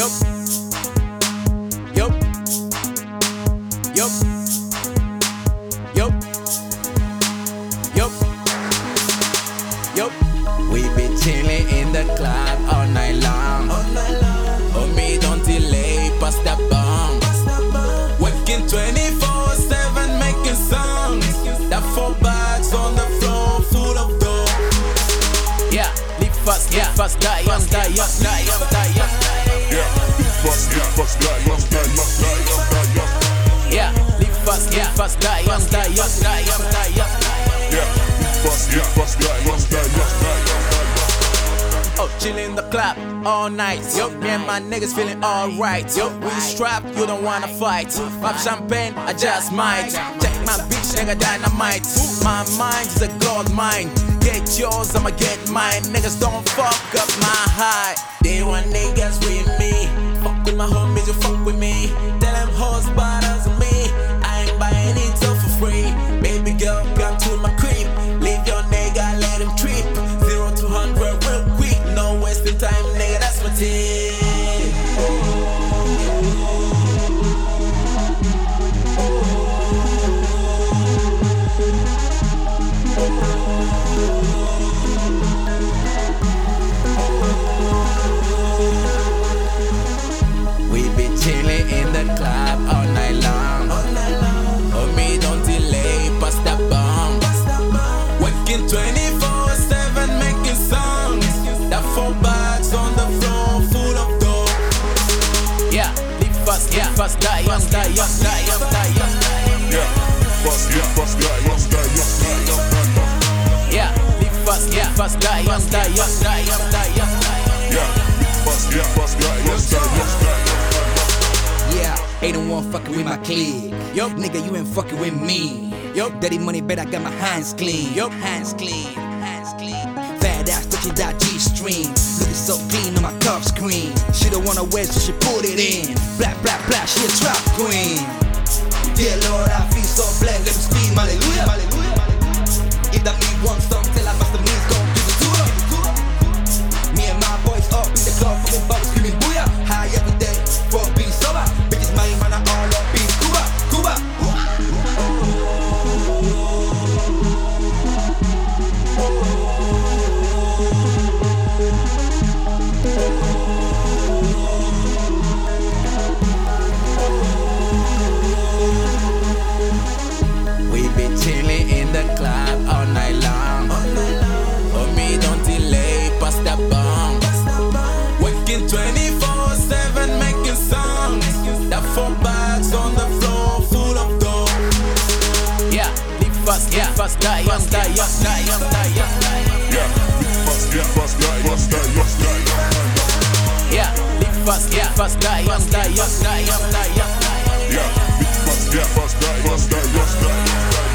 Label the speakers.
Speaker 1: Yup. Yup. Yup. Yup. Yup. Yup. We be chilling in the club all night long. All night long. Homie, don't delay, pass that bomb. Working 24/7, making songs. That four bags on the floor, full of dough. Yeah, live fast,
Speaker 2: yeah. fast, die.
Speaker 1: Yeah, live fast, live fast, die die die die.
Speaker 2: Yeah, die die young, die young, die young.
Speaker 1: Oh, chill in the club all night. Yup, me and my niggas feeling alright. Yup, we strapped, you don't wanna fight. Pop champagne, I just might. Check my bitch, nigga, dynamite. My mind is a gold mine. Get yours, I'ma get mine. Niggas don't fuck up my high. They want niggas with me. My homies, you fuck with me. Tell them hoes bottles die young, die young, die young.
Speaker 2: Yeah, fast, live fast, die young, die young, die young, die young.
Speaker 1: Yeah, live fast, live fast, die young, die young, die young, die young.
Speaker 2: Yeah, live fast, live fast, die young, die young, die young.
Speaker 3: Yeah, ain't no one fucking with my clique.
Speaker 1: Yup.
Speaker 3: Nigga, you ain't fucking with me.
Speaker 1: Yup.
Speaker 3: Dirty money, bet I got my hands clean.
Speaker 1: Yup.
Speaker 3: Hands clean. Hands clean. Fat touching that G string. Looking so clean on my cup screen. She don't wanna wear, so she put it in. Black, she a trap queen. Dear Lord, I feel so blessed. Let me scream, hallelujah. If that means one song,
Speaker 1: fast, die young, die young, die young, die young.
Speaker 2: Yeah, live fast, live fast, die young, die young, young.
Speaker 1: Yeah, live fast, live fast, die young, die young, die young, die young.
Speaker 2: Yeah, live fast, live fast, die young, die young, die young.